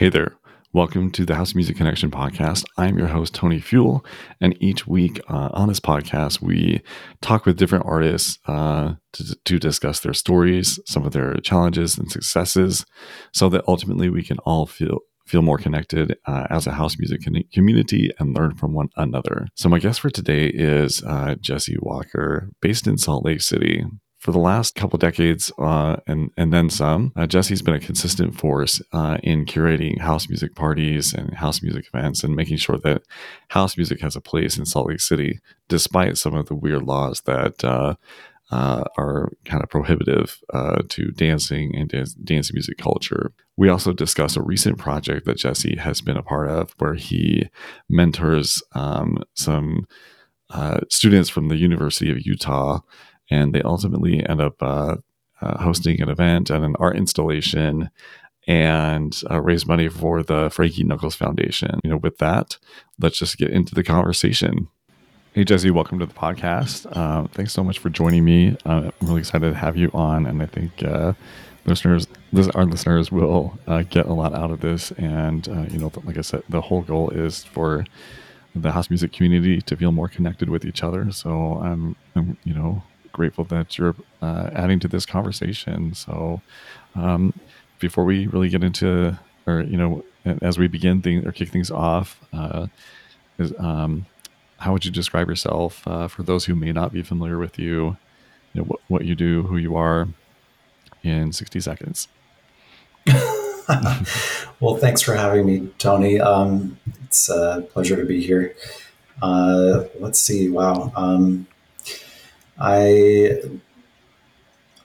Hey there. Welcome to the House Music Connection podcast. I'm your host, Tony Fuel. And each week uh, on this podcast, we talk with different artists uh, to, to discuss their stories, some of their challenges and successes, so that ultimately we can all feel feel more connected uh, as a house music community and learn from one another. So, my guest for today is uh, Jesse Walker, based in Salt Lake City for the last couple decades uh, and and then some, uh, Jesse's been a consistent force uh, in curating house music parties and house music events and making sure that house music has a place in Salt Lake City, despite some of the weird laws that uh, uh, are kind of prohibitive uh, to dancing and dance, dance music culture. We also discuss a recent project that Jesse has been a part of, where he mentors um, some students from the University of Utah and they ultimately end up uh, uh, hosting an event and an art installation and uh, raise money for the Frankie Knuckles Foundation. You know, with that, let's just get into the conversation. Hey, Jesse, welcome to the podcast. Uh, thanks so much for joining me. Uh, I'm really excited to have you on, and I think uh, listeners, this, our listeners, will uh, get a lot out of this. And uh, you know, like I said, the whole goal is for the house music community to feel more connected with each other. So I'm, I'm you know, grateful that you're uh, adding to this conversation. So, um, before we really get into, or you know, as we begin things or kick things off, uh, is um, how would you describe yourself uh, for those who may not be familiar with you? You know, what, what you do, who you are, in sixty seconds. well, thanks for having me, Tony. Um, it's a pleasure to be here. Uh, let's see. Wow. Um, I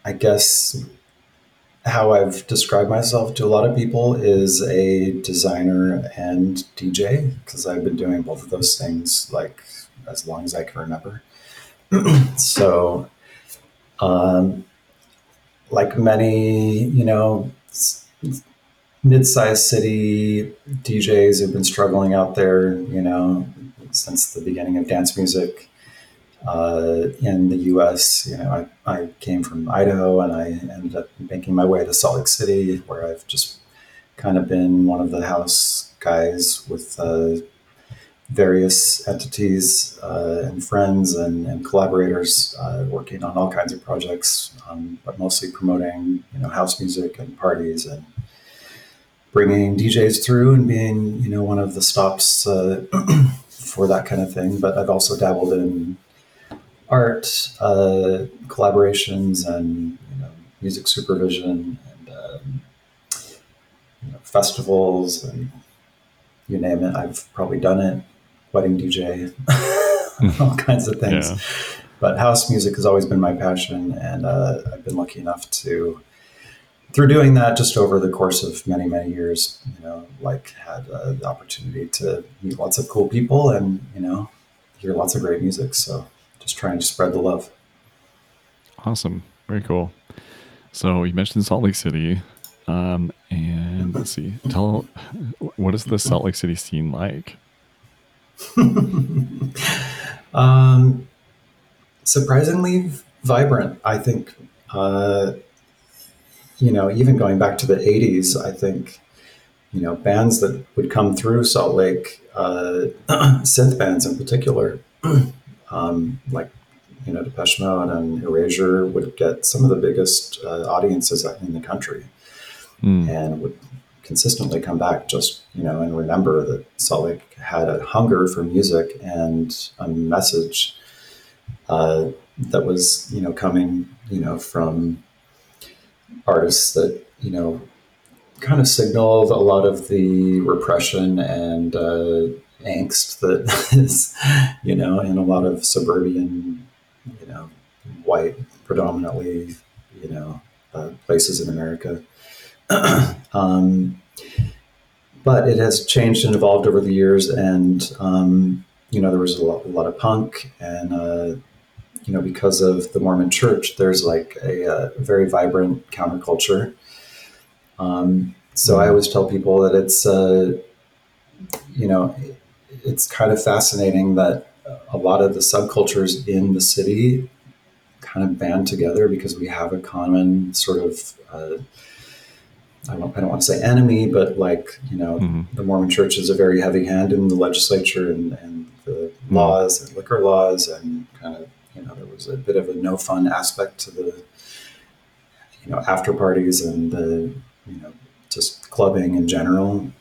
I guess how I've described myself to a lot of people is a designer and DJ because I've been doing both of those things like as long as I can remember. so, um, like many, you know, mid-sized city DJs have been struggling out there, you know, since the beginning of dance music uh, in the U.S. You know, I, I came from Idaho, and I ended up making my way to Salt Lake City, where I've just kind of been one of the house guys with uh, various entities uh, and friends and, and collaborators uh, working on all kinds of projects, um, but mostly promoting you know house music and parties and bringing DJs through and being you know one of the stops uh, for that kind of thing. But I've also dabbled in art uh, collaborations and you know, music supervision and um, you know, festivals and you name it. I've probably done it. Wedding DJ, all kinds of things. Yeah. But house music has always been my passion, and uh, I've been lucky enough to, through doing that, just over the course of many many years, you know, like had uh, the opportunity to meet lots of cool people and you know hear lots of great music. So just trying to spread the love. Awesome. Very cool. So you mentioned Salt Lake City. Um, and let's see, tell what is the Salt Lake City scene like? um, surprisingly vibrant, I think. Uh, you know, even going back to the 80s, I think, you know, bands that would come through Salt Lake, uh, synth bands in particular, um, like you know Depeche Mode and Erasure would get some of the biggest uh, audiences in the country, mm. and would consistently come back just you know and remember that Salt Lake had a hunger for music and a message uh, that was you know coming you know from artists that you know kind of signaled a lot of the repression and uh, angst that is, you know, in a lot of suburban, you know, white, predominantly, you know, uh, places in America. um, but it has changed and evolved over the years, and um, you know, there was a lot, a lot of punk, and uh, you know, because of the Mormon Church, there's like a, a uh, very vibrant counterculture. Um, so I mm-hmm. always tell people that it's, uh, you know, it's kind of fascinating that a lot of the subcultures in the city kind of band together because we have a common sort of uh, I don't, I don't want to say enemy, but like, you know, mm-hmm. the Mormon church is a very heavy hand in the legislature and, and the mm-hmm. laws and liquor laws and kind of, you know, there was a bit of a no fun aspect to the, you know, after parties and the, you know, just clubbing in general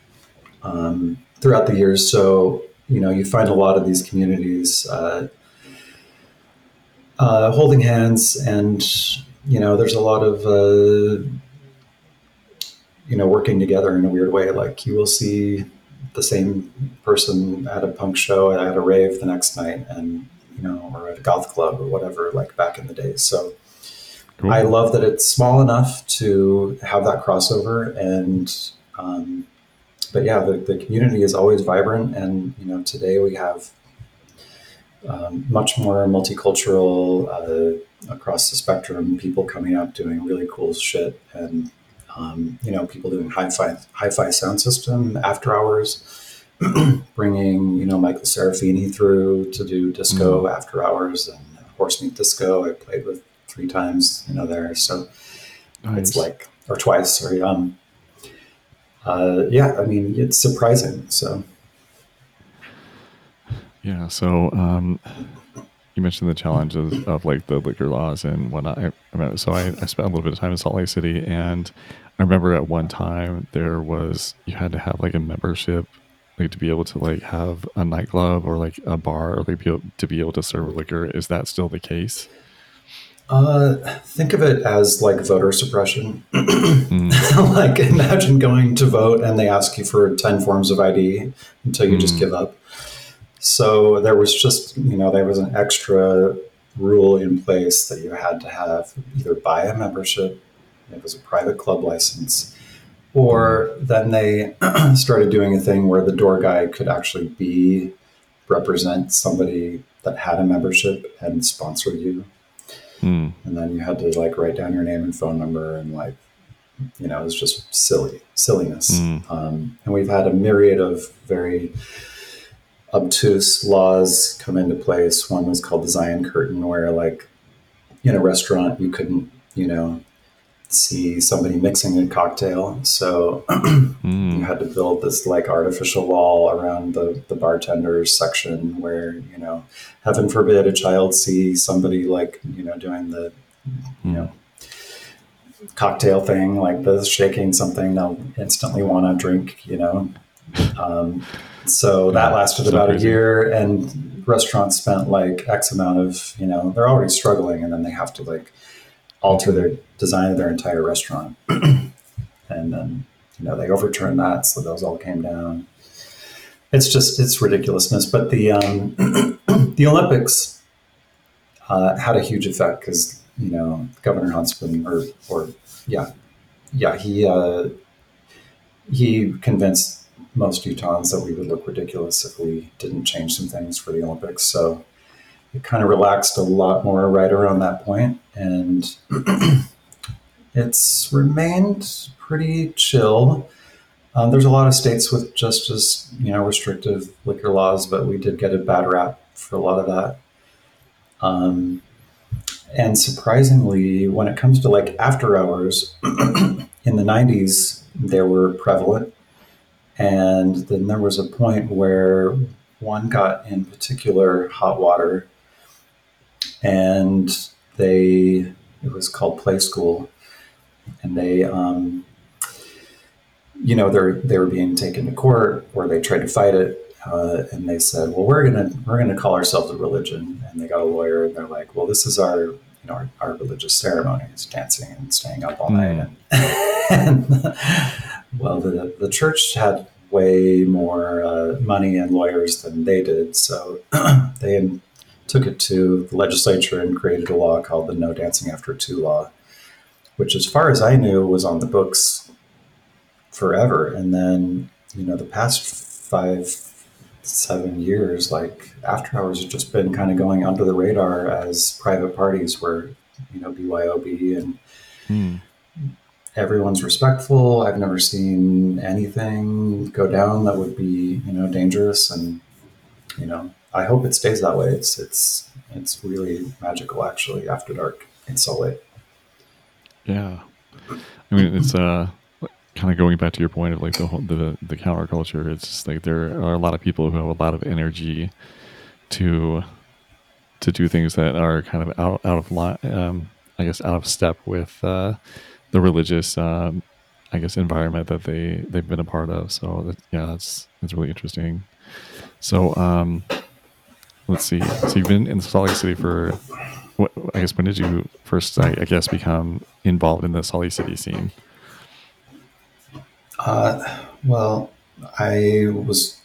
um, throughout the years. So, you know, you find a lot of these communities uh, uh, holding hands and, you know, there's a lot of, uh, you know, working together in a weird way. Like you will see the same person at a punk show at a rave the next night, and you know, or at a goth club or whatever, like back in the days. So cool. I love that it's small enough to have that crossover, and um, but yeah, the, the community is always vibrant, and you know, today we have. Um, much more multicultural uh, across the spectrum, people coming up doing really cool shit, and um, you know, people doing hi-fi hi-fi sound system after hours, bringing you know Michael Serafini through to do disco mm after hours and horse meat disco. I played with three times, you know, there. So nice. it's like or twice. Sorry. Um. Uh, yeah, I mean, it's surprising. So. Yeah. So. Um, you mentioned the challenges of like the liquor laws and whatnot. I, I so I, I, spent a little bit of time in Salt Lake City, and I remember at one time there was you had to have like a membership, like to be able to like have a nightclub or like a bar or like be able, to be able to serve liquor. Is that still the case? Uh, think of it as like voter suppression. mm. like imagine going to vote and they ask you for ten forms of ID until you mm. just give up. So there was just you know there was an extra rule in place that you had to have either buy a membership it was a private club license. Or then they started doing a thing where the door guy could actually be represent somebody that had a membership and sponsor you. Mm. And then you had to like write down your name and phone number and like, you know, it was just silly, silliness. Mm. Um, and we've had a myriad of very obtuse laws come into place. One was called the Zion Curtain, where like in a restaurant you couldn't, you know, see somebody mixing a cocktail. So mm. you had to build this like artificial wall around the, the bartenders section where, you know, heaven forbid a child see somebody like, you know, doing the, you know, cocktail thing like this, shaking something, they'll instantly want to drink, you know. Um, so that lasted so about crazy. a year and restaurants spent like X amount of, you know, they're already struggling and then they have to like alter their design of their entire restaurant. and then, you know, they overturned that, so those all came down. It's just it's ridiculousness. But the um, the Olympics uh, had a huge effect because you know Governor Huntsman or or yeah yeah he uh, he convinced most Utahns that we would look ridiculous if we didn't change some things for the Olympics. So it kind of relaxed a lot more right around that point, and it's remained pretty chill. Um, there's a lot of states with just as you know restrictive liquor laws, but we did get a bad rap for a lot of that. Um, and surprisingly, when it comes to like after hours, in the 90s, they were prevalent. And then there was a point where one got in particular hot water and they it was called Play School, and they um, you know they're they were being taken to court or they tried to fight it, uh, and they said, well, we're gonna we're gonna call ourselves a religion, and they got a lawyer, and they're like, well, this is our you know our, our religious ceremonies, dancing and staying up all night, and, and well, the the church had way more uh, money and lawyers than they did, so they took it to the legislature and created a law called the No Dancing After Two law, which, as far as I knew, was on the books forever. And then, you know, the past five, seven years, like after hours have just been kind of going under the radar as private parties where, you know, BYOB and mm. everyone's respectful. I've never seen anything go down that would be, you know, dangerous. And, you know, I hope it stays that way. It's it's it's really magical actually after dark in Salt Lake. Yeah, I mean it's uh kind of going back to your point of like the whole, the the counterculture, it's just like there are a lot of people who have a lot of energy to to do things that are kind of out out of line, um, I guess, out of step with uh, the religious, um, I guess, environment that they they've been a part of. So that, yeah, that's that's really interesting. So um, let's see. So you've been in Salt Lake City for what? I guess when did you first, I, I guess, become involved in the Salt Lake City scene? Uh, well, I was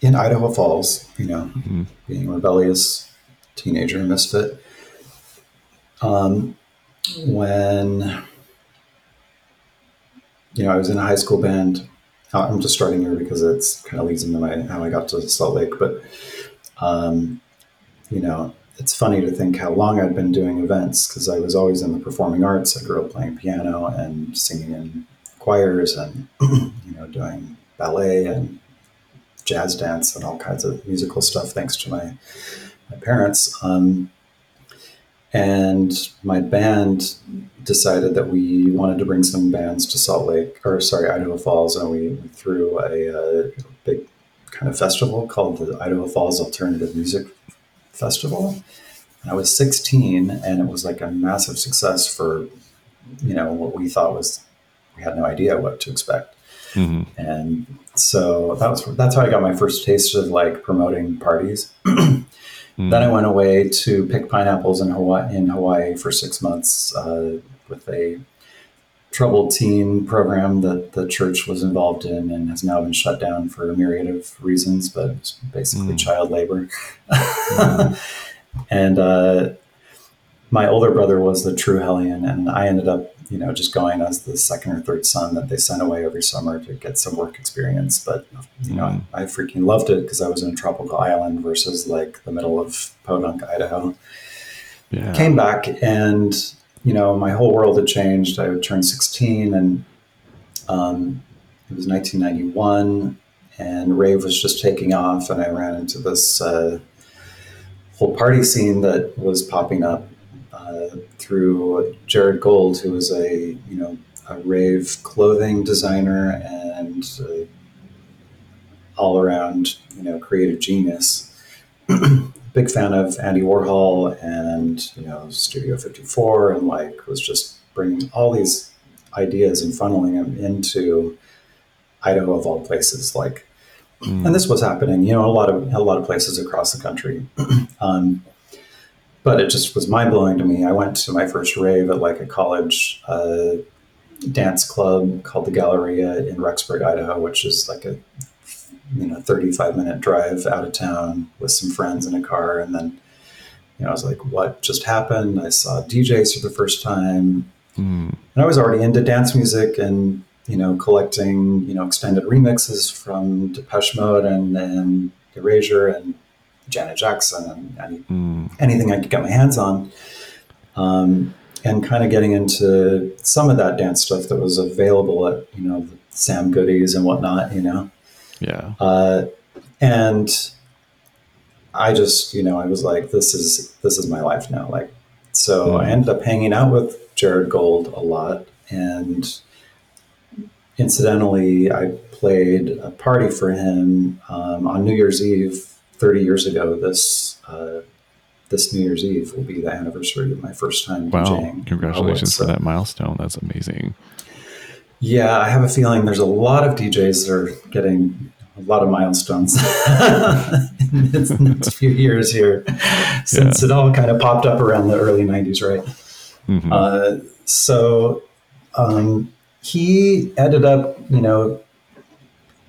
in Idaho Falls, you know, mm-hmm. being a rebellious teenager misfit. Um, when you know, I was in a high school band. I'm just starting here because it's kind of leads into my how I got to Salt Lake. But um, you know, it's funny to think how long I'd been doing events because I was always in the performing arts. I grew up playing piano and singing in choirs and you know doing ballet and jazz dance and all kinds of musical stuff thanks to my my parents. Um, and my band decided that we wanted to bring some bands to Salt Lake, or sorry, Idaho Falls, and we threw a, a big kind of festival called the Idaho Falls Alternative Music Festival. And I was 16, and it was like a massive success for, you know, what we thought was we had no idea what to expect. Mm-hmm. And so that was that's how I got my first taste of like promoting parties. mm-hmm. Then I went away to pick pineapples in Hawaii in Hawaii for six months uh, with a troubled teen program that the church was involved in and has now been shut down for a myriad of reasons, but it's basically mm. child labor. mm. and uh, my older brother was the true hellion, and I ended up you know, just going as the second or third son that they sent away every summer to get some work experience. But, you know, mm. I, I freaking loved it because I was in a tropical island versus like the middle of Podunk, Idaho. Yeah. Came back and, you know, my whole world had changed. I had turned 16 and um, it was 1991 and rave was just taking off and I ran into this uh, whole party scene that was popping up uh, through Jared Gold, who was a you know a rave clothing designer and uh, all around you know creative genius. Big fan of Andy Warhol and you know Studio 54 and like was just bringing all these ideas and funneling them into Idaho of all places like mm. and this was happening you know a lot of a lot of places across the country um, but it just was mind blowing to me. I went to my first rave at like a college uh, dance club called the Galleria in Rexburg, Idaho, which is like a you know 35 minute drive out of town with some friends in a car, and then you know I was like, what just happened? I saw DJs for the first time, mm. and I was already into dance music and you know collecting you know extended remixes from Depeche Mode and and Erasure and Janet Jackson and any, mm. anything I could get my hands on. Um, and kind of getting into some of that dance stuff that was available at, you know, Sam Goodies and whatnot, you know? Yeah. Uh, and I just, you know, I was like, this is, this is my life now. Like, so mm. I ended up hanging out with Jared Gold a lot. And incidentally, I played a party for him um, on New Year's Eve 30 years ago this uh, this New Year's Eve will be the anniversary of my first time wow. DJing. Congratulations so, for that milestone. That's amazing. Yeah, I have a feeling there's a lot of DJs that are getting a lot of milestones in the next few years here since yeah. it all kind of popped up around the early 90s, right? Mm-hmm. Uh, so um, he ended up, you know,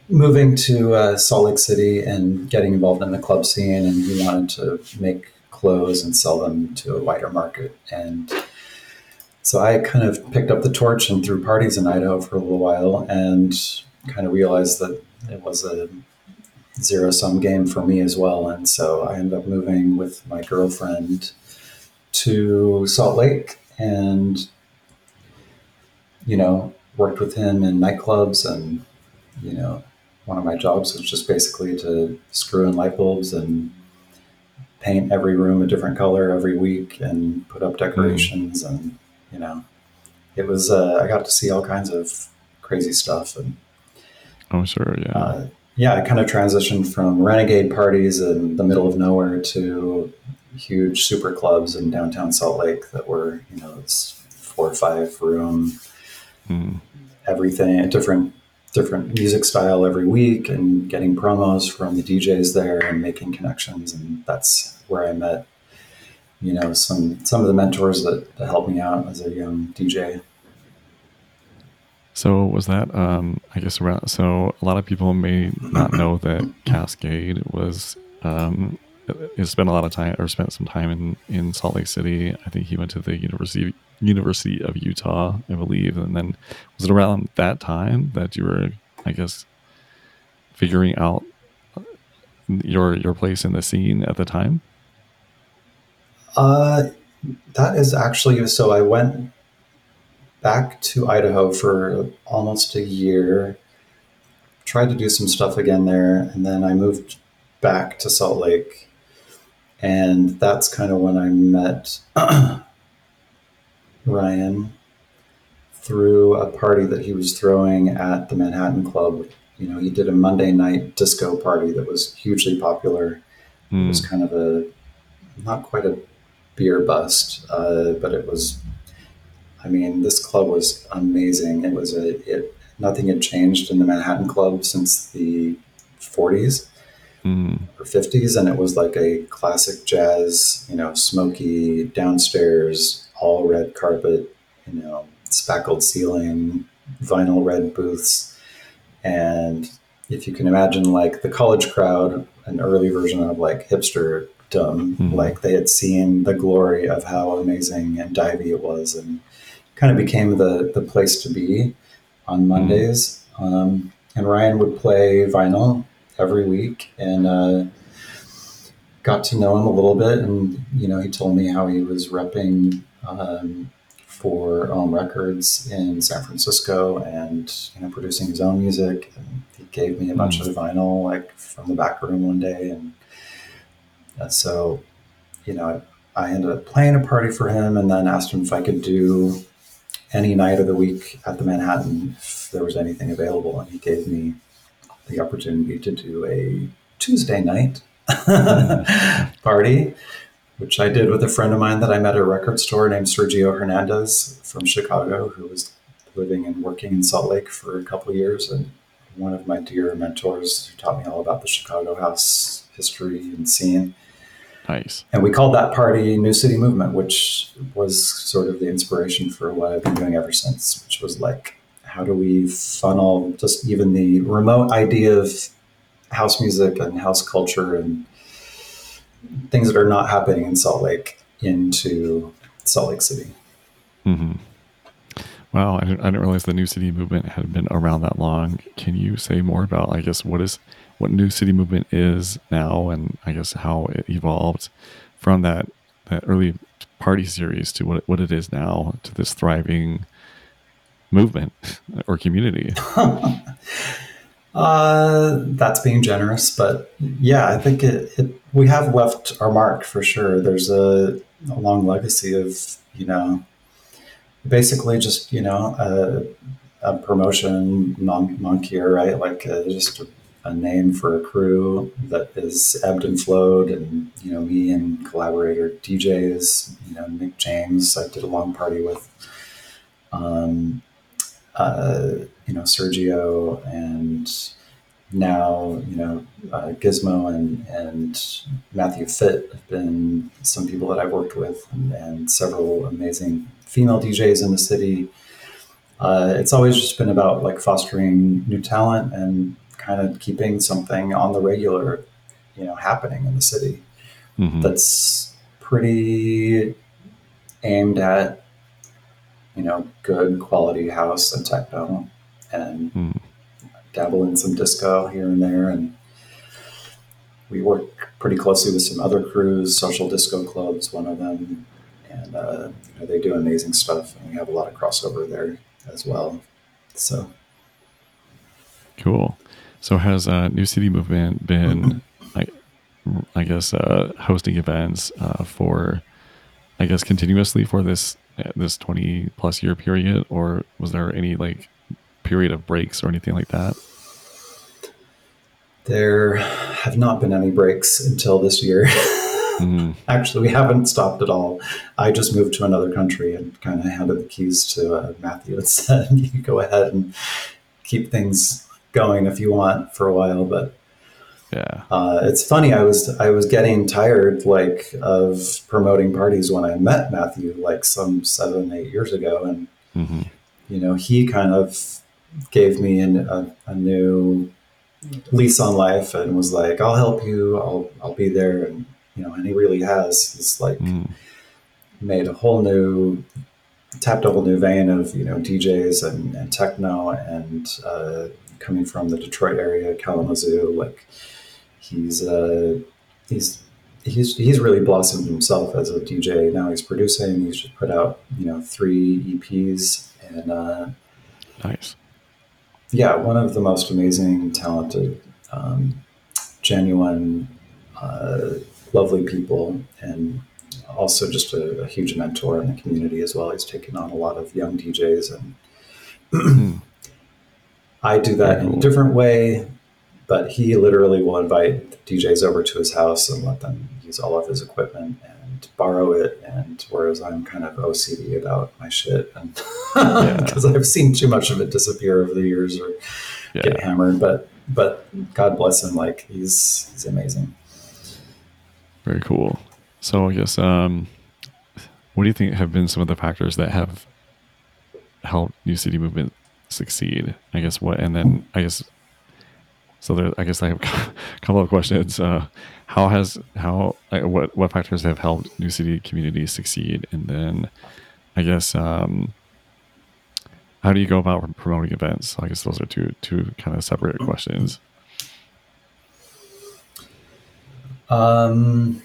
moving to uh, Salt Lake City and getting involved in the club scene, and he wanted to make clothes and sell them to a wider market. And so I kind of picked up the torch and threw parties in Idaho for a little while, and kind of realized that it was a zero sum game for me as well. And so I ended up moving with my girlfriend to Salt Lake and, you know, worked with him in nightclubs and, you know, one of my jobs was just basically to screw in light bulbs and paint every room a different color every week and put up decorations mm. and you know it was uh, i got to see all kinds of crazy stuff. And oh, sure, yeah. Uh, yeah, I kind of transitioned from renegade parties in the middle of nowhere to huge super clubs in downtown Salt Lake that were, you know, it's four or five room, mm. everything, different different music style every week and getting promos from the DJs there and making connections. And that's where I met, you know, some, some of the mentors that, that helped me out as a young DJ. So was that, um, I guess around, so a lot of people may not know that Kaskade was, um, spent a lot of time or spent some time in, in Salt Lake City. I think he went to the University University of Utah, I believe. And then was it around that time that you were, I guess, figuring out your your place in the scene at the time? Uh, that is actually so. I went back to Idaho for almost a year. Tried to do some stuff again there, and then I moved back to Salt Lake and that's kind of when I met Ryan through a party that he was throwing at the Manhattan Club. You know, he did a Monday night disco party that was hugely popular. Mm. It hmm. was kind of a not quite a beer bust, uh, but it was. I mean, this club was amazing. It was a it. Nothing had changed in the Manhattan Club since the 40s mm. or 50s and it was like a classic jazz you know smoky downstairs all red carpet you know spackled ceiling vinyl red booths and if you can imagine like the college crowd an early version of like hipster mm. like they had seen the glory of how amazing and divey it was and kind of became the the place to be on mondays mm. um, and ryan would play vinyl every week and uh, got to know him a little bit. And, you know, he told me how he was repping um, for OM Records in San Francisco and, you know, producing his own music. And he gave me a bunch mm-hmm. of vinyl, like from the back room one day. And uh, so, you know, I ended up playing a party for him and then asked him if I could do any night of the week at the Manhattan if there was anything available. And he gave me the opportunity to do a Tuesday night party, which I did with a friend of mine that I met at a record store named Sergio Hernandez from Chicago, who was living and working in Salt Lake for a couple years, and one of my dear mentors who taught me all about the Chicago house history and scene. Nice. And we called that party New City Movement, which was sort of the inspiration for what I've been doing ever since, which was like how do we funnel just even the remote idea of house music and house culture and things that are not happening in Salt Lake into Salt Lake City. Mm-hmm. Wow, I didn't, I didn't realize the New City movement had been around that long. Can you say more about, I guess, what is what New City movement is now, and I guess how it evolved from that that early party series to what what it is now to this thriving movement or community? uh, that's being generous, but yeah, I think it, it, we have left our mark for sure. There's a, a long legacy of you know, basically just you know a, a promotion non non right? Like uh, just a, a name for a crew that is ebbed and flowed, and you know me and collaborator DJs, you know Nick James, I did a long party with. Um, uh, you know Sergio and now you know uh, Gizmo and and Matthew Fitt have been some people that I've worked with and, and several amazing female DJs in the city. Uh, it's always just been about like fostering new talent and kind of keeping something on the regular, you know, happening in the city. Mm-hmm. That's pretty aimed at you know, good quality house and techno and mm. dabble in some disco here and there. And we work pretty closely with some other crews, Social Disco Clubs, one of them. And uh, you know, they do amazing stuff. And we have a lot of crossover there as well. So cool. So has uh, New City Movement been, I, I guess, uh, hosting events uh, for, I guess, continuously for this this 20 plus year period or was there any like period of breaks or anything like that? There have not been any breaks until this year. Mm. Actually, we haven't stopped at all. I just moved to another country and kind of handed the keys to uh, Matthew and said, "You go ahead and keep things going if you want for a while." But yeah, uh, it's funny. I was I was getting tired like of promoting parties when I met Matthew like some seven eight years ago, and mm-hmm. you know he kind of gave me an, a, a new lease on life and was like, "I'll help you. I'll I'll be there." And you know, and he really has. He's like mm. made a whole new, tapped a whole new vein of you know DJs and, and techno and uh, coming from the Detroit area, Kalamazoo. Like he's uh, he's he's he's really blossomed himself as a DJ. Now he's producing. He's just put out you know three EPs and uh, nice yeah, one of the most amazing, talented, um, genuine, uh, lovely people, and also just a, a, huge mentor in the community as well. He's taken on a lot of young DJs, and I do that in a different way. But he literally will invite DJs over to his house and let them use all of his equipment and borrow it. And whereas I'm kind of OCD about my shit, and because yeah. I've seen too much of it disappear over the years or yeah. get hammered. But but God bless him, like he's he's amazing. Very cool. So I guess um, what do you think have been some of the factors that have helped New City Movement succeed? I guess what, and then I guess so. There, I guess I have a couple of questions. Uh, how has how what what factors have helped New City communities succeed, and then I guess um, how do you go about promoting events? I guess those are two two kind of separate questions. Um,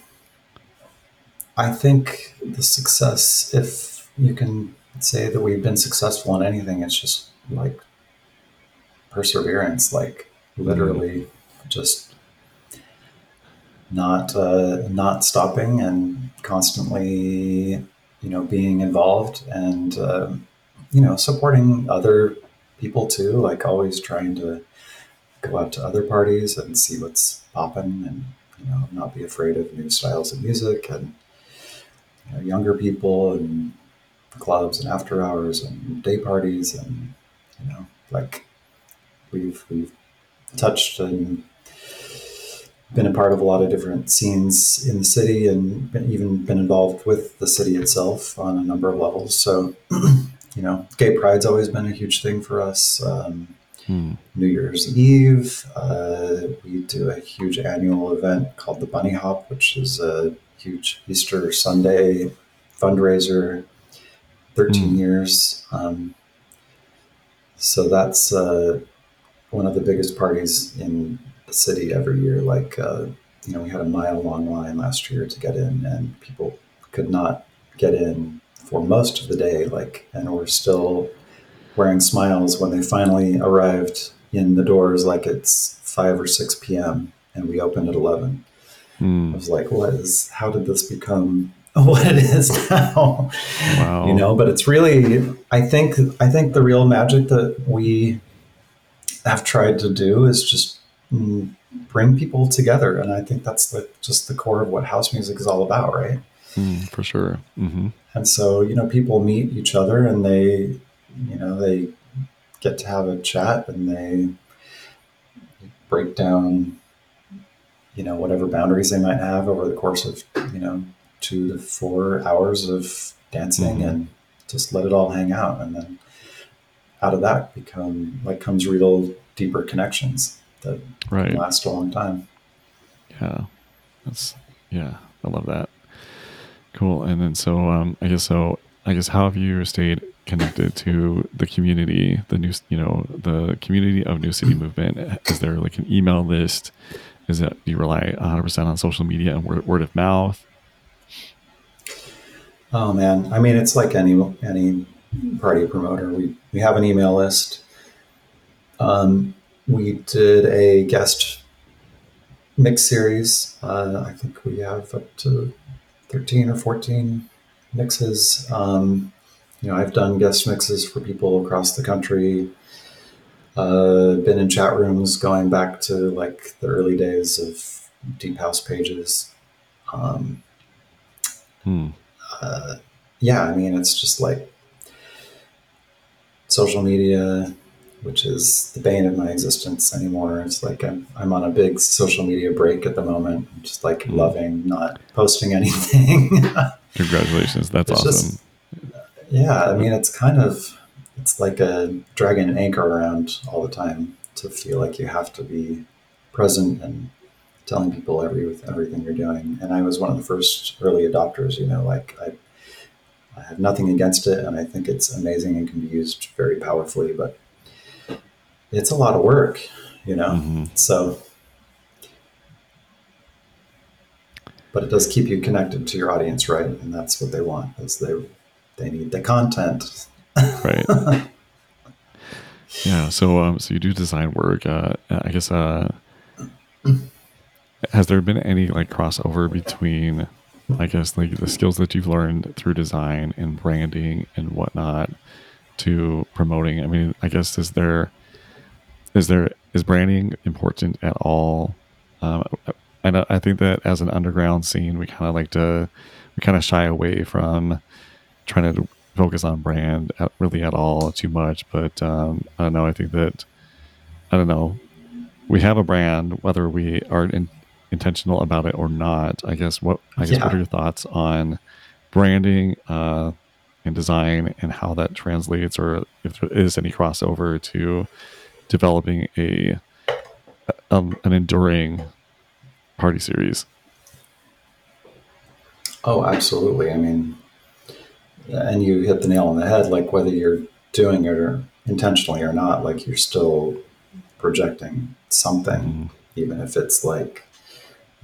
I think the success, if you can say that we've been successful in anything, it's just like perseverance, like literally just not uh, not stopping and constantly, you know, being involved and. Uh, you know, supporting other people too, like always trying to go out to other parties and see what's popping and, you know, not be afraid of new styles of music and you know, younger people and clubs and after hours and day parties and, you know, like we've, we've touched and been a part of a lot of different scenes in the city and been, even been involved with the city itself on a number of levels. So you know, gay pride's always been a huge thing for us. Um, hmm. New Year's Eve, uh, we do a huge annual event called the Bunny Hop, which is a huge Easter Sunday fundraiser. Thirteen hmm. years. Um, so that's uh, one of the biggest parties in the city every year. Like, uh, you know, we had a mile long line last year to get in, and people could not get in for most of the day, like, and we're still wearing smiles when they finally arrived in the doors, like it's five or six p.m. and we opened at eleven. Mm. I was like, "What is? How did this become what it is now?" Wow. You know, but it's really, I think, I think the real magic that we have tried to do is just mm, bring people together, and I think that's the just the core of what house music is all about, right? Mm, for sure. Mm-hmm. And so, you know, people meet each other and they, you know, they get to have a chat and they break down, you know, whatever boundaries they might have over the course of, you know, two to four hours of dancing mm-hmm. and just let it all hang out. And then out of that become like comes real deeper connections that right. last a long time. Yeah. That's, yeah, I love that. Cool. And then so um, I guess so I guess how have you stayed connected to the community, the new you know the community of New City Movement? Is there like an email list? Is it do you rely 100 percent on social media and word, word of mouth? Oh man, I mean it's like any any party promoter. We we have an email list. Um, we did a guest mix series. Uh, I think we have up to 13 or 14 mixes. Um, you know, I've done guest mixes for people across the country. Uh, been in chat rooms going back to like the early days of Deep House pages. Um, Hmm. Uh, yeah, I mean, it's just like social media, which is the bane of my existence anymore. It's like I'm, I'm on a big social media break at the moment. I'm just like Hmm. loving not posting anything. Congratulations. That's It's awesome. just- yeah, I mean, it's kind of it's like a dragging an anchor around all the time to feel like you have to be present and telling people every with everything you're doing. And I was one of the first early adopters. You know, like I, I have nothing against it, and I think it's amazing and can be used very powerfully. But it's a lot of work, you know. Mhm. So, but it does keep you connected to your audience, right? And that's what they want. Is they they need the content. Right. yeah. So, um, so you do design work. Uh, I guess. Uh, has there been any like crossover between, I guess, like the skills that you've learned through design and branding and whatnot to promoting? I mean, I guess is there, is there is branding important at all? Um, I I think that as an underground scene, we kind of like to, we kind of shy away from trying to focus on brand at, really at all too much. But um, I don't know. I think that I don't know. We have a brand, whether we are in, intentional about it or not. I guess what I guess what are your thoughts on branding uh, and design and how that translates, or if there is any crossover to developing a um, an enduring party series? Oh, absolutely. I mean, and you hit the nail on the head. Like whether you're doing it or intentionally or not, like you're still projecting something, Mhm. even if it's like,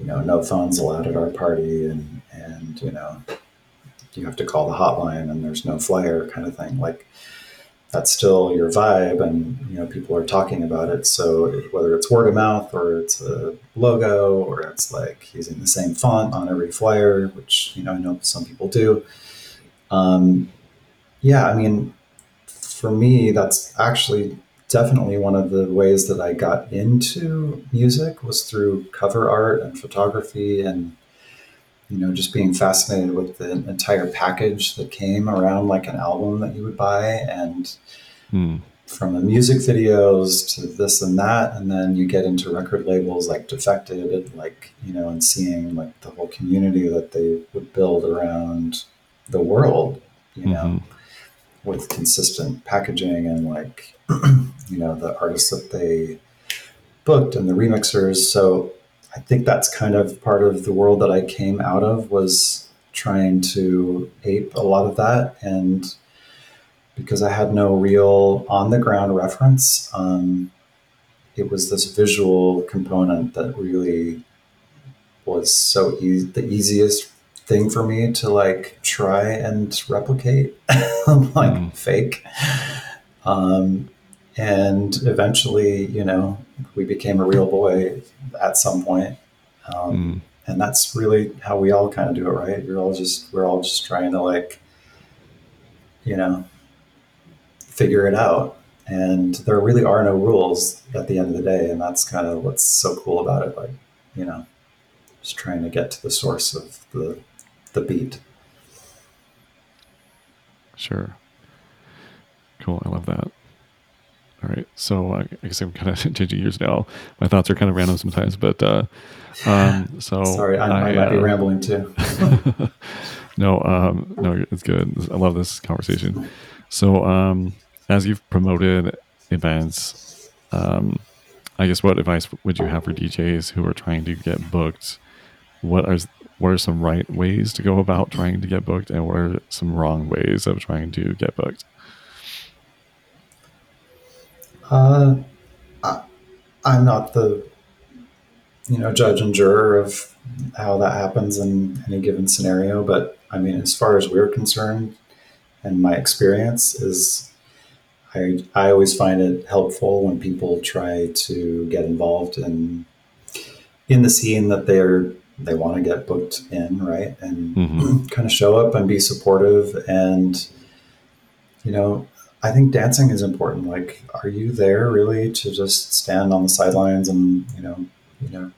you know, no phones allowed at our party, and and you know, you have to call the hotline, and there's no flyer, kind of thing. Like that's still your vibe, and you know, people are talking about it. So whether it's word of mouth or it's a logo or it's like using the same font on every flyer, which you know I know some people do. Um, yeah, I mean, for me, that's actually definitely one of the ways that I got into music was through cover art and photography and you know just being fascinated with the entire package that came around like an album that you would buy and Hmm. from the music videos to this and that and then you get into record labels like defected and like you know and seeing like the whole community that they would build around the world you know Mhm. With consistent packaging and like you know the artists that they booked and the remixers. So i think that's kind of part of the world that i came out of was trying to ape a lot of that. And because i had no real on the ground reference um, it was this visual component that really was so e- the easiest thing for me to like try and replicate. Like Mm. fake. Um, and eventually you know we became a real boy at some point. Um, Mm. and that's really how we all kind of do it right? You're all just we're all just trying to like you know figure it out. And there really are no rules at the end of the day and that's kind of what's so cool about it like you know just trying to get to the source of the the beat Sure. Cool. I love that. All right. So I I guess I'm kind of changing gears now. My thoughts are kind of random sometimes, but uh, um, so sorry i, I, I, might be uh, rambling too no, um, no, it's good. I love this conversation. So, um, as you've promoted events, um, I guess what advice would you have for DJs who are trying to get booked? What are what are some right ways to go about trying to get booked, and what are some wrong ways of trying to get booked? Uh, I, I'm not the you know judge and juror of how that happens in any given scenario, but I mean, as far as we're concerned, and my experience is, I I always find it helpful when people try to get involved in in the scene that they're they want to get booked in, right? And Mhm. kind of show up and be supportive and you know I think dancing is important. Like, are you there really to just stand on the sidelines and you know, you know,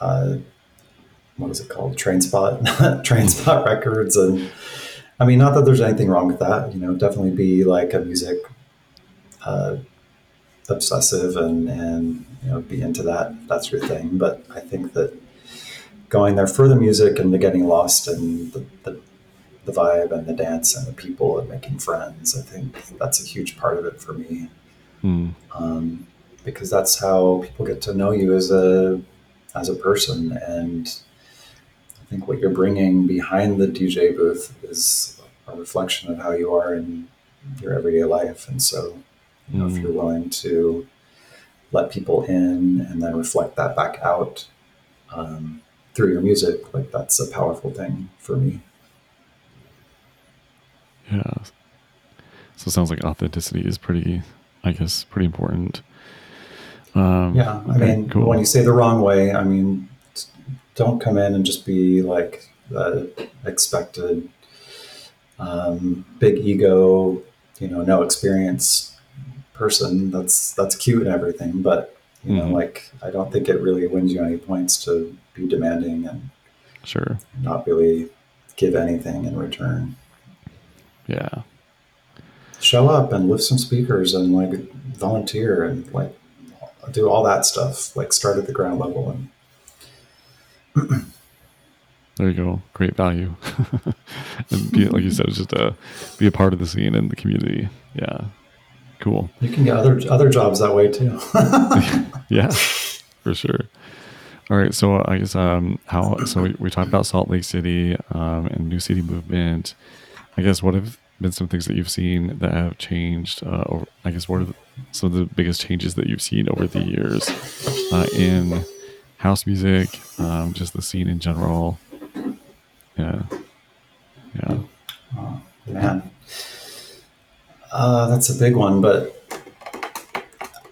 uh, what is it called? Train spot, train spot records, and I mean, not that there's anything wrong with that. You know, definitely be like a music uh, obsessive and and you know be into that. That's your thing. But I think that going there for the music and the getting lost in the, the the vibe and the dance and the people and making friends. I think that's a huge part of it for me. Mm. Um, because that's how people get to know you as a as a person and I think what you're bringing behind the DJ booth is a reflection of how you are in your everyday life and so you know, mm. if you're willing to let people in and then reflect that back out um, through your music like that's a powerful thing for me yeah. So it sounds like authenticity is pretty, I guess, pretty important. Um, yeah. I mean, cool. when you say the wrong way, I mean, don't come in and just be like the expected um, big ego, you know, no experience person. That's that's cute and everything, but you mm-hmm. know, like I don't think it really wins you any points to be demanding and sure not really give anything in return. Yeah. Show up and lift some speakers and like volunteer and like do all that stuff. Like start at the ground level and. there you go. Great value. and be like you said, just a be a part of the scene and the community. Yeah. Cool. You can get other other jobs that way too. yeah, for sure. All right, so I guess um, how so we, we talked about Salt Lake City um, and New City Movement. I guess what have been some things that you've seen that have changed? Uh, over, I guess what are the, some of the biggest changes that you've seen over the years uh, in house music, um, just the scene in general? Yeah, yeah. Oh, man, uh, that's a big one, but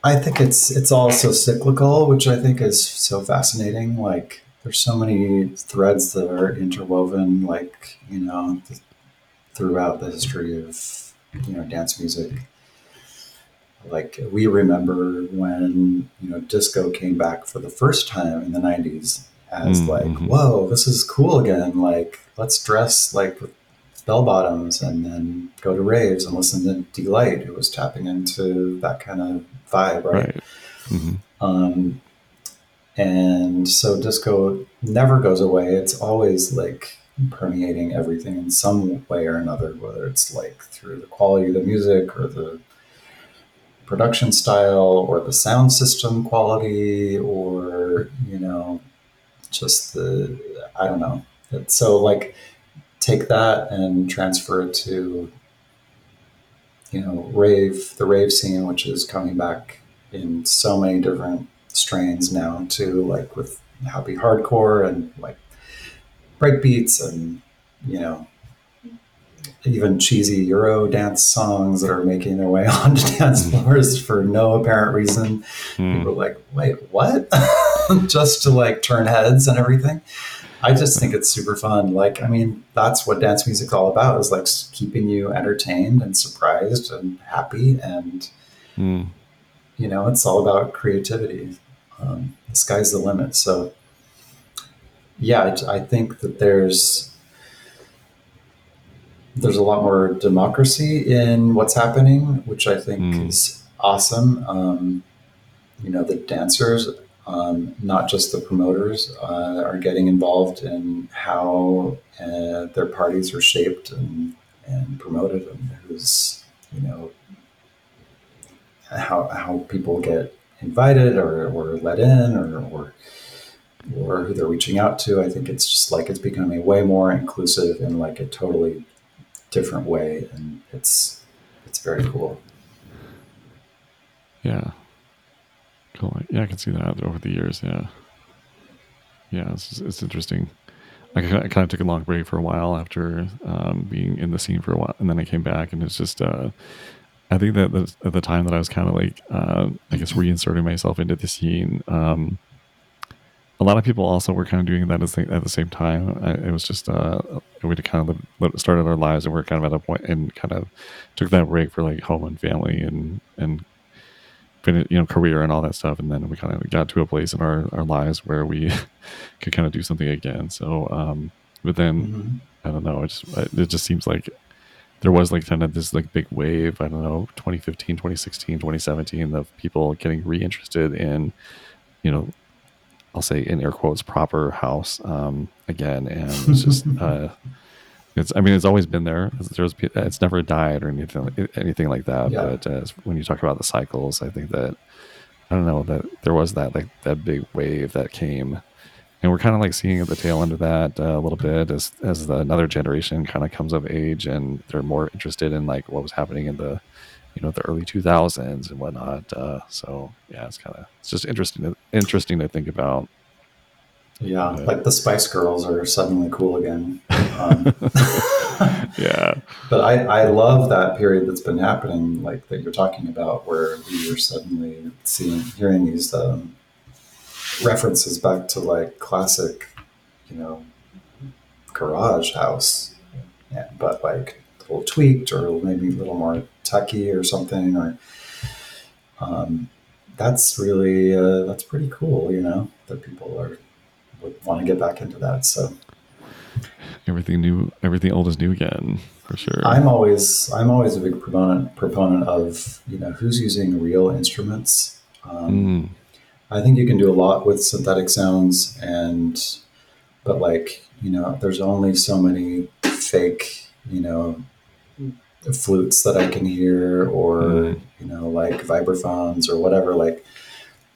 I think it's it's also cyclical, which I think is so fascinating. Like there's so many threads that are interwoven. Like you know, the, throughout the history of you know dance music. Like we remember when you know disco came back for the first time in the '90s as mm-hmm. like, whoa, this is cool again. Like let's dress like bell bottoms and then go to raves and listen to Deee-Lite, who was tapping into that kind of vibe, right? right. Mm-hmm. Um, and so disco never goes away. It's always like permeating everything in some way or another, whether it's like through the quality of the music or the production style or the sound system quality or, you know, just the, I don't know. So, like, take that and transfer it to, you know, rave, the rave scene, which is coming back in so many different strains now, too, like with happy hardcore and like break beats and you know even cheesy Euro dance songs that are making their way onto dance hmm. floors for no apparent reason. Mm. People are like, wait, what? just to like turn heads and everything. I just think it's super fun. Like, I mean, that's what dance music's all about is like keeping you entertained and surprised and happy. And, mm. you know, it's all about creativity. Um, the sky's the limit. So yeah, I, I think that there's there's a lot more democracy in what's happening, which I think mm. is awesome. Um, you know, the dancers, um, not just the promoters, uh, are getting involved in how uh, their parties are shaped and, and promoted, and who's, you know, how, how people get invited or, or let in or, or or who they're reaching out to. I think it's just like it's becoming way more inclusive in like a totally different way, and it's it's very cool. Yeah, cool. Yeah, I can see that over the years. Yeah, yeah, it's it's interesting. I kind of took a long break for a while after um, being in the scene for a while, and then I came back, and it's just. Uh, I think that at the time that I was kind of like, uh, I guess, reinserting myself into the scene. Um, a lot of people also were kind of doing that at the same time. It was just uh, we kind of started our lives and we are kind of at a point and kind of took that break for like home and family and and you know career and all that stuff. And then we kind of got to a place in our, our lives where we could kind of do something again. So um but then mm-hmm. i don't know. It just it just seems like there was like kind of this like big wave i don't know 2015 2016 2017 of people getting reinterested in you know i'll say in air quotes proper house um again. And it's just uh it's, I mean, it's always been there. There's, it's never died or anything, anything like that. Yeah. But uh, when you talk about the cycles, I think that I don't know that there was that like that big wave that came, and we're kind of like seeing at the tail end of that uh, a little bit as as the another generation kind of comes of age and they're more interested in like what was happening in the you know the early 2000s and whatnot. Uh, so yeah, it's kind of it's just interesting to, interesting to think about yeah, like the Spice Girls are suddenly cool again. Um, yeah. But I, I love that period that's been happening, like that you're talking about, where we are suddenly seeing, hearing these um, references back to like classic, you know, garage house, yeah, but like a little tweaked or maybe a little more techy or something. Or um, that's really uh, that's pretty cool, you know, that people are would want to get back into that. So everything new, everything old is new again for sure. I'm always I'm always a big proponent proponent of you know who's using real instruments. Um, mm. I think you can do a lot with synthetic sounds, and but like you know, there's only so many fake you know flutes that I can hear, or mm. you know, like vibraphones or whatever. Like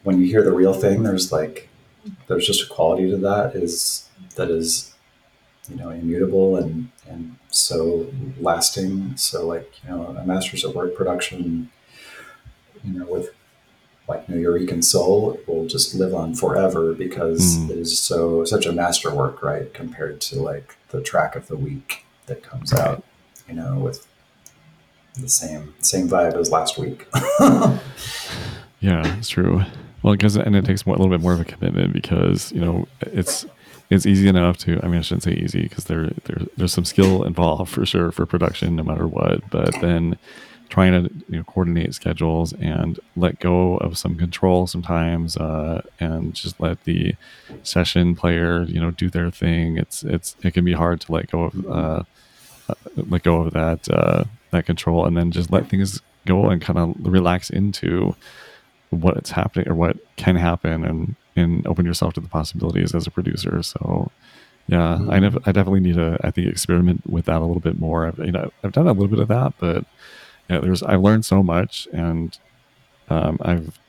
when you hear the real thing, there's like there's just a quality to that is that is you know immutable and and so lasting so like you know a masters at work production you know with like new Nuyorican Soul will just live on forever because mm. it is so such a masterwork, right? Compared to like the track of the week that comes right. out, you know, with the same same vibe as last week. yeah, it's true. Well, because and it takes a little bit more of a commitment because you know it's it's easy enough to. I mean, I shouldn't say easy because there, there there's some skill involved for sure for production, no matter what. But then trying to you know, coordinate schedules and let go of some control sometimes, uh, and just let the session player you know do their thing. It's it's it can be hard to let go of uh, uh let go of that uh, that control and then just let things go and kind of relax into what's happening or what can happen and and open yourself to the possibilities as a producer so yeah mm-hmm. i never i definitely need to i think experiment with that a little bit more i've you know i've done a little bit of that but yeah, there's i've learned so much and um, i've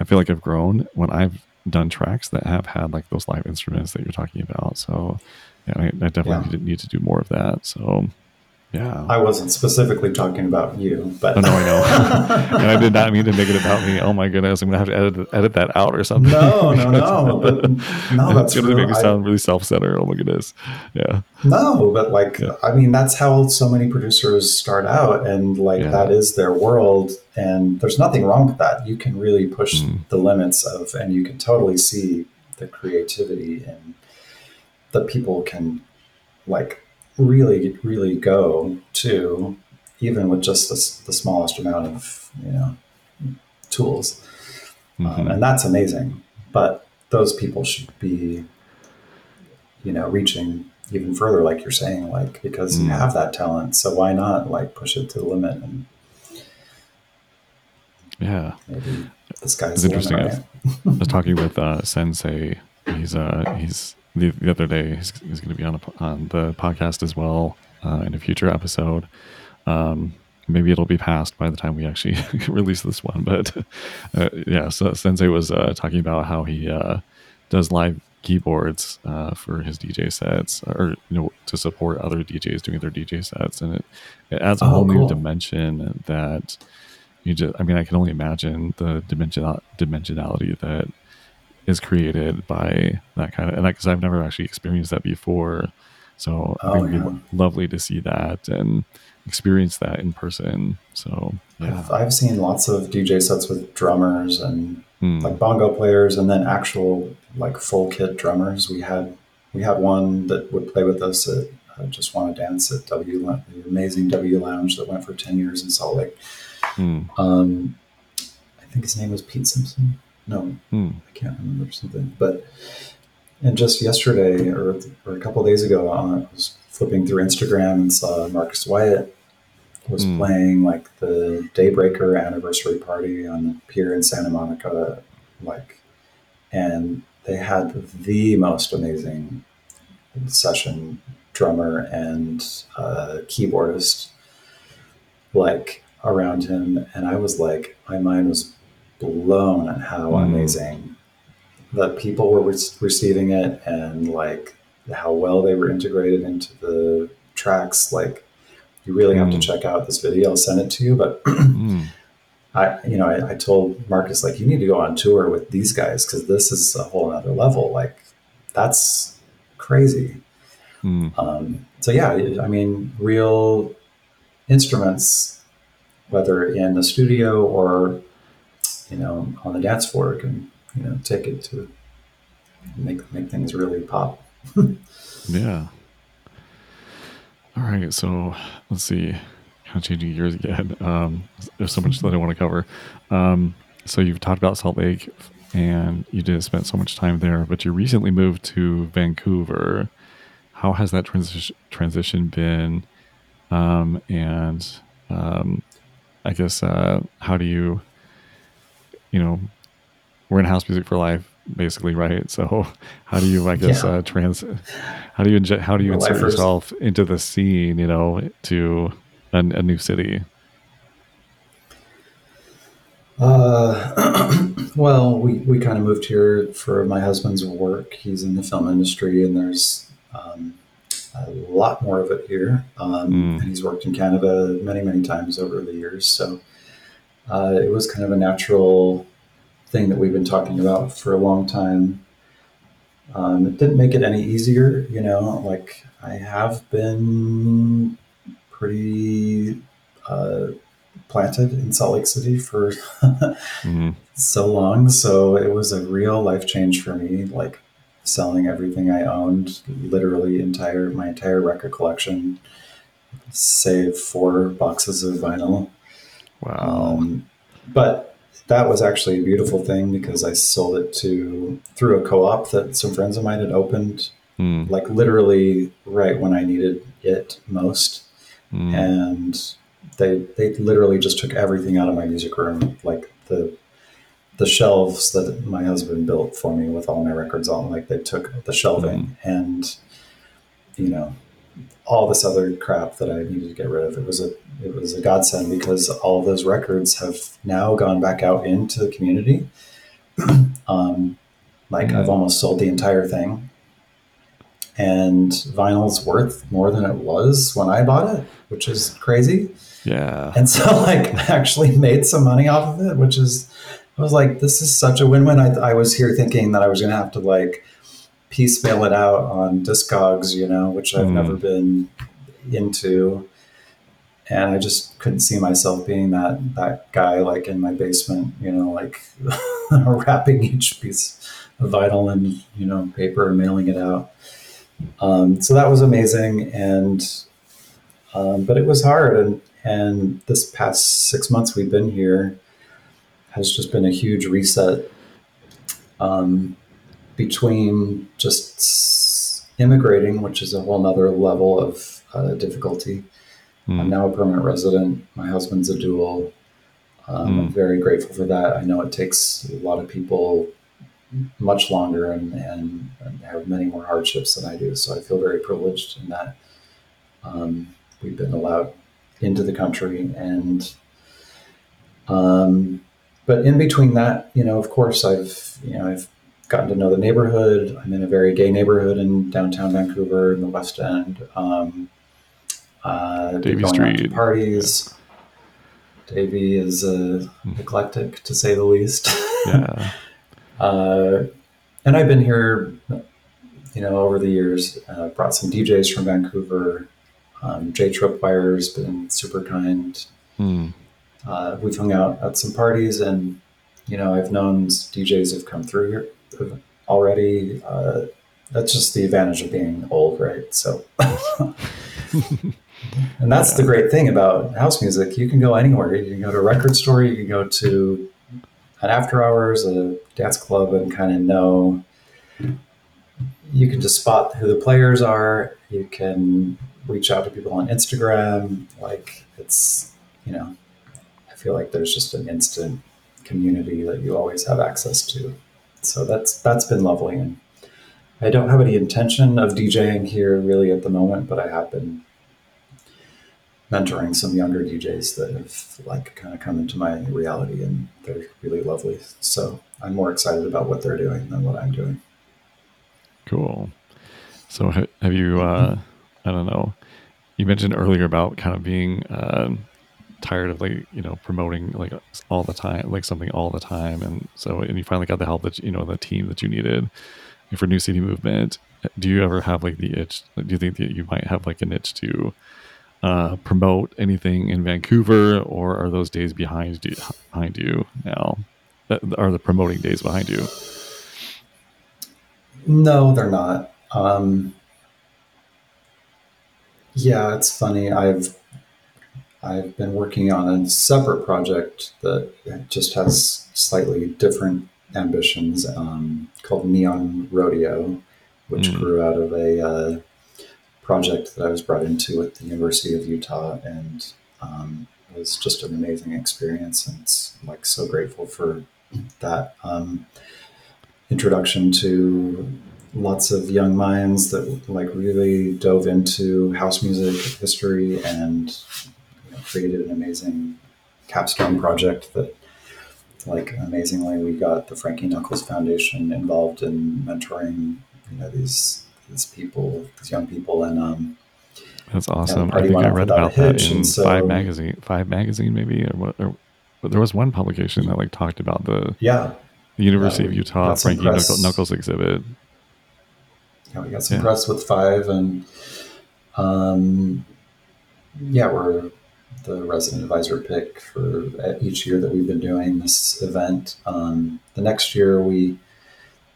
i feel like i've grown when i've done tracks that have had like those live instruments that you're talking about so yeah i, I definitely yeah. need, to, need to do more of that so yeah. I wasn't specifically talking about you, but oh, no, I know, and I did not mean to make it about me. Oh my goodness, I'm gonna have to edit edit that out or something. No, no, no, but no, that's gonna make me sound really self-centered. Oh my goodness, yeah. No, but like, yeah. I mean, that's how so many producers start out, and like yeah. that is their world, and there's nothing wrong with that. You can really push mm. the limits of, and you can totally see the creativity and that people can like really, really go to, even with just the, the smallest amount of you know tools, um, mm-hmm. um, and that's amazing. But those people should be, you know, reaching even further, like you're saying, like because mm. you have that talent, so why not like push it to the limit and yeah, maybe sky's it's interesting. Limit, right? I was talking with uh, Sensei. He's uh he's the, the other day. He's, he's going to be on, a, on the podcast as well uh, in a future episode. Um, maybe it'll be past by the time we actually release this one. But uh, yeah, so Sensei was uh, talking about how he uh, does live keyboards uh, for his DJ sets, or you know, to support other DJs doing their DJ sets, and it, it adds a oh, whole cool. new dimension that you just. I mean, I can only imagine the dimension dimensionality that is created by that kind of and because I've never actually experienced that before. So oh, it would yeah. be lovely to see that and experience that in person. So yeah. I've, I've seen lots of DJ sets with drummers and mm. like bongo players, and then actual like full kit drummers. We had we had one that would play with us at uh, Just Want to Dance at W the amazing W Lounge that went for ten years in Salt Lake. Mm. Um, I think his name was Pete Simpson. No, Mm. I can't remember something. But and just yesterday or, or a couple days ago, I was flipping through Instagram and saw Marques Wyatt was Mm. playing like the Daybreaker anniversary party on the pier in Santa Monica, like, and they had the most amazing session drummer and uh, keyboardist like around him, and I was like, my mind was blown at how Mm. amazing that people were re- receiving it and like how well they were integrated into the tracks. Like, you really have to Mm. check out this video. I'll send it to you, but Mm. I, you know, I, I told Marques like, you need to go on tour with these guys because this is a whole other level. Like, that's crazy. Mm. Um, so yeah, I mean, real instruments, whether in the studio or you know on the dance floor, can you know take it to make make things really pop. Yeah. All right. So let's see. Kind of changing gears again. Um, there's so much that I want to cover. Um, so you've talked about Salt Lake, and you did spend so much time there, but you recently moved to Vancouver. How has that transition transition been? Um, and um, I guess uh, how do you, you know, we're in house music for life, basically, right? So how do you, I guess, Yeah. uh, trans, how do you, inje- how do you We're insert lifers. yourself into the scene, you know, to a, a new city? Uh, well, we, we kind of moved here for my husband's work. He's in the film industry, and there's um, a lot more of it here. Um, Mm. And he's worked in Canada many, many times over the years. So uh, it was kind of a natural thing that we've been talking about for a long time. Um, it didn't make it any easier, you know, like I have been pretty uh, planted in Salt Lake City for Mm, so long. So it was a real life change for me, like selling everything I owned, literally entire my entire record collection, save four boxes of vinyl. Wow. Um, but that was actually a beautiful thing because I sold it to through a co-op that some friends of mine had opened, Mm, like literally right when I needed it most mm, and they they literally just took everything out of my music room, like the the shelves that my husband built for me with all my records on. Like they took the shelving and you know all this other crap that I needed to get rid of. It was a it was a godsend because all of those records have now gone back out into the community. um, like I've Mhm. almost sold the entire thing. And vinyl's worth more than it was when I bought it, which is crazy. yeah. And so, like, I actually made some money off of it, which is, I was like, this is such a win win. I, I was here thinking that I was going to have to, like, piecemeal it out on Discogs, you know, which I've Mm. never been into. And I just couldn't see myself being that, that guy, like, in my basement, you know, like, wrapping each piece of vinyl in, you know, paper and mailing it out. Um, so that was amazing. And, um, but it was hard. And, and this past six months we've been here has just been a huge reset um, between just immigrating, which is a whole nother level of uh, difficulty. I'm Mm, now a permanent resident. My husband's a dual. Um, I'm Mm. very grateful for that. I know it takes a lot of people much longer and, and, and have many more hardships than I do. So I feel very privileged in that um, we've been allowed into the country. And um, but in between that, you know, of course, I've you know I've gotten to know the neighborhood. I'm in a very gay neighborhood in downtown Vancouver in the West End. Um, uh, been Davie going to Street. parties. Davie is uh, eclectic to say the least. yeah. Uh, and I've been here, you know, over the years. Uh, brought some DJs from Vancouver. Um, Jay Tripwire's been super kind. Mm, Uh, we've hung out at some parties, and you know, I've known DJs have come through here, already. Uh, that's just the advantage of being old, right? So, and that's yeah. the great thing about house music. You can go anywhere. You can go to a record store. You can go to an after hours, a dance club, and kind of know. You can just spot who the players are. You can reach out to people on Instagram. Like it's, you know, I feel like there's just an instant community that you always have access to. So that's that's been lovely. And I don't have any intention of DJing here really at the moment, but I have been mentoring some younger DJs that have like kind of come into my reality and they're really lovely. So I'm more excited about what they're doing than what I'm doing. Cool. So have you, uh, I don't know, you mentioned earlier about kind of being uh, tired of like you know promoting like all the time like something all the time and so and you finally got the help that you know the team that you needed for new city movement. Do you ever have like the itch do you think that you might have like an itch to uh, promote anything in vancouver or are those days behind you behind you now? Are the promoting days behind you? No they're not. Um, yeah, it's funny. I've I've been working on a separate project that just has slightly different ambitions um, called Neon Rodeo, which mm. grew out of a uh, project that I was brought into at the University of Utah, and um, it was just an amazing experience. And it's like so grateful for that um, introduction to lots of young minds that like really dove into house music history and created an amazing capstone project that like amazingly we got the frankie knuckles foundation involved in mentoring you know these these people these young people and um that's awesome. I think i read about that in so, five magazine five magazine maybe or what or, but there was one publication that like talked about the yeah. the university yeah, of utah frankie knuckles exhibit. Yeah, we got some yeah. press with five, and um, yeah, we're the resident advisor pick for each year that we've been doing this event. Um, the next year, we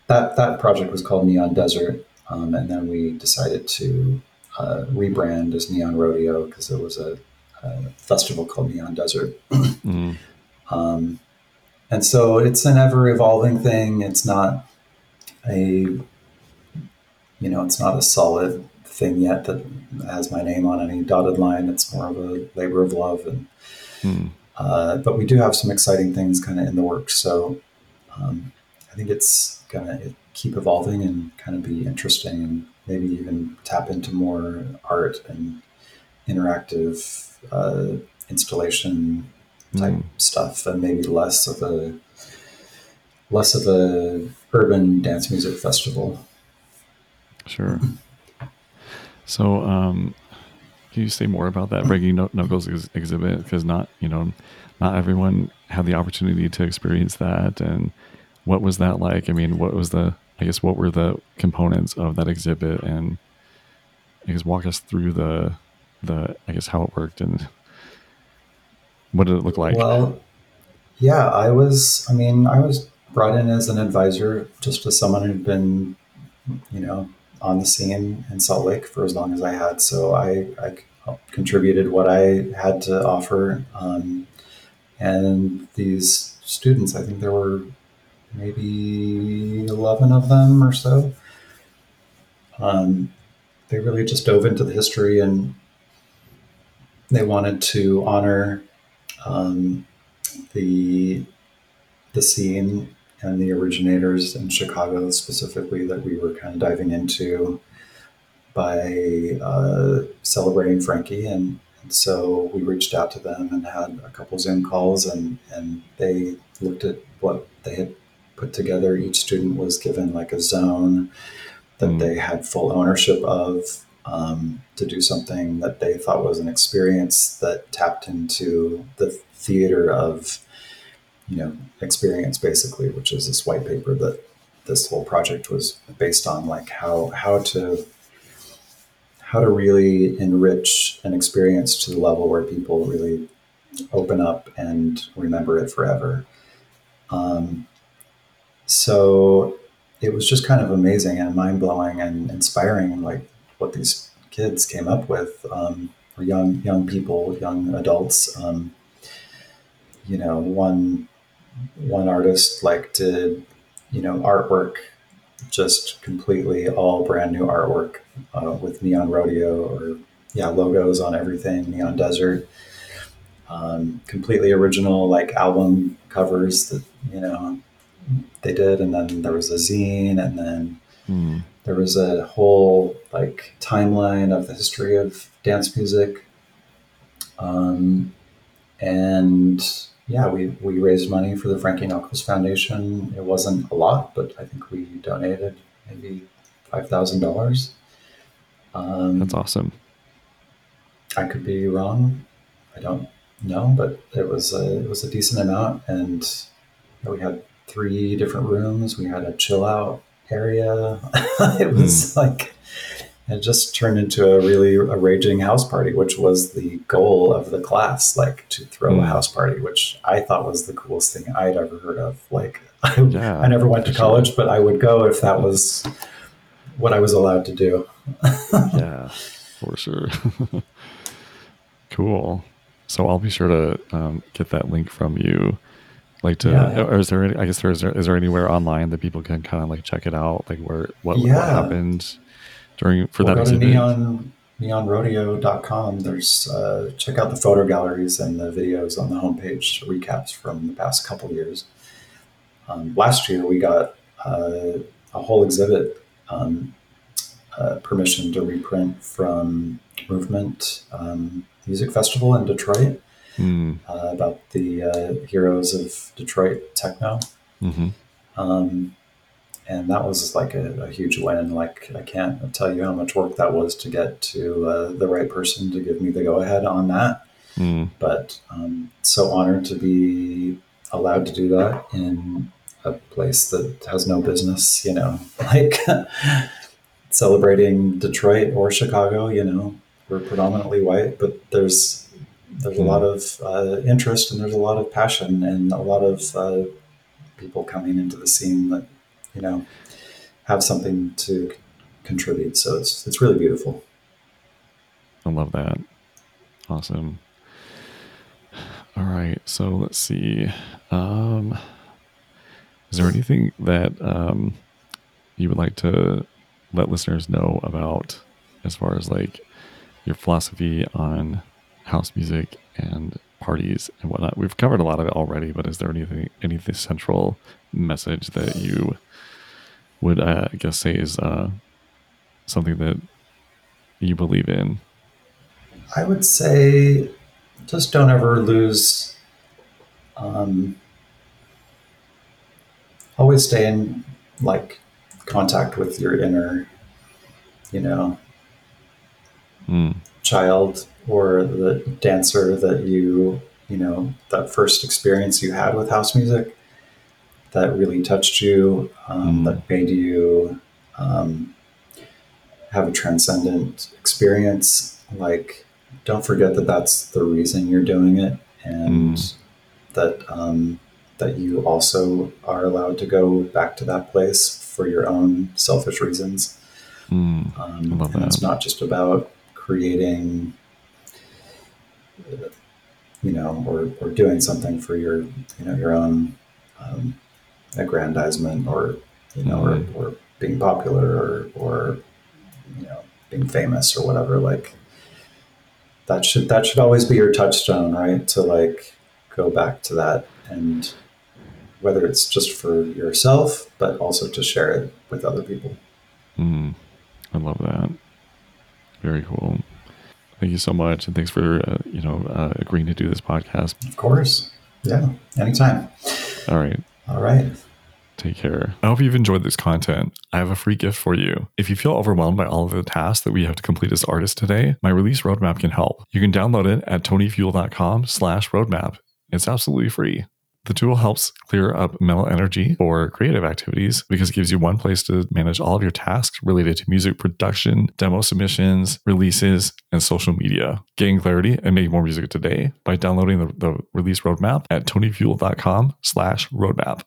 that that project was called Neon Desert, um, and then we decided to uh, rebrand as Neon Rodeo because there was a, a, festival called Neon Desert. mm. um, and so it's an ever evolving thing. It's not a you know, it's not a solid thing yet that has my name on any dotted line. It's more of a labor of love, and hmm. uh, but we do have some exciting things kind of in the works. So um, I think it's gonna keep evolving and kind of be interesting, and maybe even tap into more art and interactive uh, installation type hmm. stuff, and maybe less of a less of a urban dance music festival. Sure. So, um, can you say more about that Frankie Knuckles ex- exhibit? Because not, you know, not everyone had the opportunity to experience that. And what was that like? I mean, what was the, I guess, what were the components of that exhibit? And I guess walk us through the, the, I guess, how it worked and what did it look like? Well, yeah, I was, I mean, I was brought in as an advisor just as someone who'd been, you know, on the scene in Salt Lake for as long as I had. So I, I contributed what I had to offer. Um, and these students, I think there were maybe 11 of them or so. Um, they really just dove into the history and they wanted to honor um, the the scene and the originators in Chicago specifically that we were kind of diving into by uh, celebrating Frankie. And, and, so we reached out to them and had a couple Zoom calls, and, and they looked at what they had put together. Each student was given like a zone that mm. they had full ownership of. Um, to do something that they thought was an experience that tapped into the theater of you know experience basically, which is this white paper that this whole project was based on, like how how to how to really enrich an experience to the level where people really open up and remember it forever. Um, so it was just kind of amazing and mind blowing and inspiring, like what these kids came up with, um, or young young people, young adults. Um, you know, one one artist like did you know artwork, just completely all brand new artwork uh, with neon rodeo or yeah logos on everything, neon desert. Um, completely original like album covers that you know they did, and then there was a zine, and then Mm. there was a whole like timeline of the history of dance music. Um, and yeah, we, we raised money for the Frankie Knuckles Foundation. It wasn't a lot, but I think we donated maybe five thousand dollars. Um, That's awesome. I could be wrong. I don't know, but it was a, it was a decent amount, and we had three different rooms. We had a chill out area. it was like it just turned into a really a raging house party, which was the goal of the class, like to throw a Mm. house party, which I thought was the coolest thing I'd ever heard of. Like I, Yeah, I never went to sure. college, but I would go if that was what I was allowed to do. yeah, for sure. cool. So I'll be sure to um, get that link from you. Like to, Yeah, yeah. or is there? Any, I guess there is. There, is there anywhere online that people can kind of like check it out? Like where what, what happened during for We'll that go to exhibit? neon neonrodeo.com. There's uh, check out the photo galleries and the videos on the homepage recaps from the past couple years. Um, last year we got uh, a whole exhibit um, uh, permission to reprint from Movement um, Music Festival in Detroit Mm, uh, about the uh, heroes of Detroit techno. hmm Um, and that was like a, a huge win. Like I can't tell you how much work that was to get to uh, the right person to give me the go ahead on that. mm, But um, so honored to be allowed to do that in a place that has no business, you know, like celebrating Detroit or Chicago. You know, we're predominantly white, but there's there's a Hmm. lot of uh, interest and there's a lot of passion and a lot of uh, people coming into the scene that you know have something to contribute. So it's it's really beautiful. I love that. Awesome. All right. So let's see. Um, is there anything that um, you would like to let listeners know about as far as like your philosophy on house music and parties and whatnot? We've covered a lot of it already, but is there anything, any central message that you would, uh, I guess, say is uh, something that you believe in? I would say just don't ever lose. Um, always stay in like contact with your inner, you know, Mm, child or the dancer that you, you know, that first experience you had with house music that really touched you, um, Mm. that made you um, have a transcendent experience. Like, don't forget that that's the reason you're doing it, and Mm. that um, that you also are allowed to go back to that place for your own selfish reasons. mm, Um, and it's not just about creating, uh, you know, or, or doing something for your, you know, your own um, aggrandizement or, you know, Mhm. or, or being popular or, or, you know, being famous or whatever. Like that should, that should always be your touchstone, right? To like go back to that and whether it's just for yourself, but also to share it with other people. Mm, I love that. Very cool. Thank you so much, and thanks for uh, you know uh, agreeing to do this podcast. Of course. Yeah. Anytime. All right, All right. take care. I hope you've enjoyed this content. I have a free gift for you. If you feel overwhelmed by all of the tasks that we have to complete as artists today, my release roadmap can help. You can download it at tonyfuel.com/roadmap. It's absolutely free. The tool helps clear up mental energy for creative activities because it gives you one place to manage all of your tasks related to music production, demo submissions, releases, and social media. Gain clarity and make more music today by downloading the, the release roadmap at tonyfuel.com slash roadmap.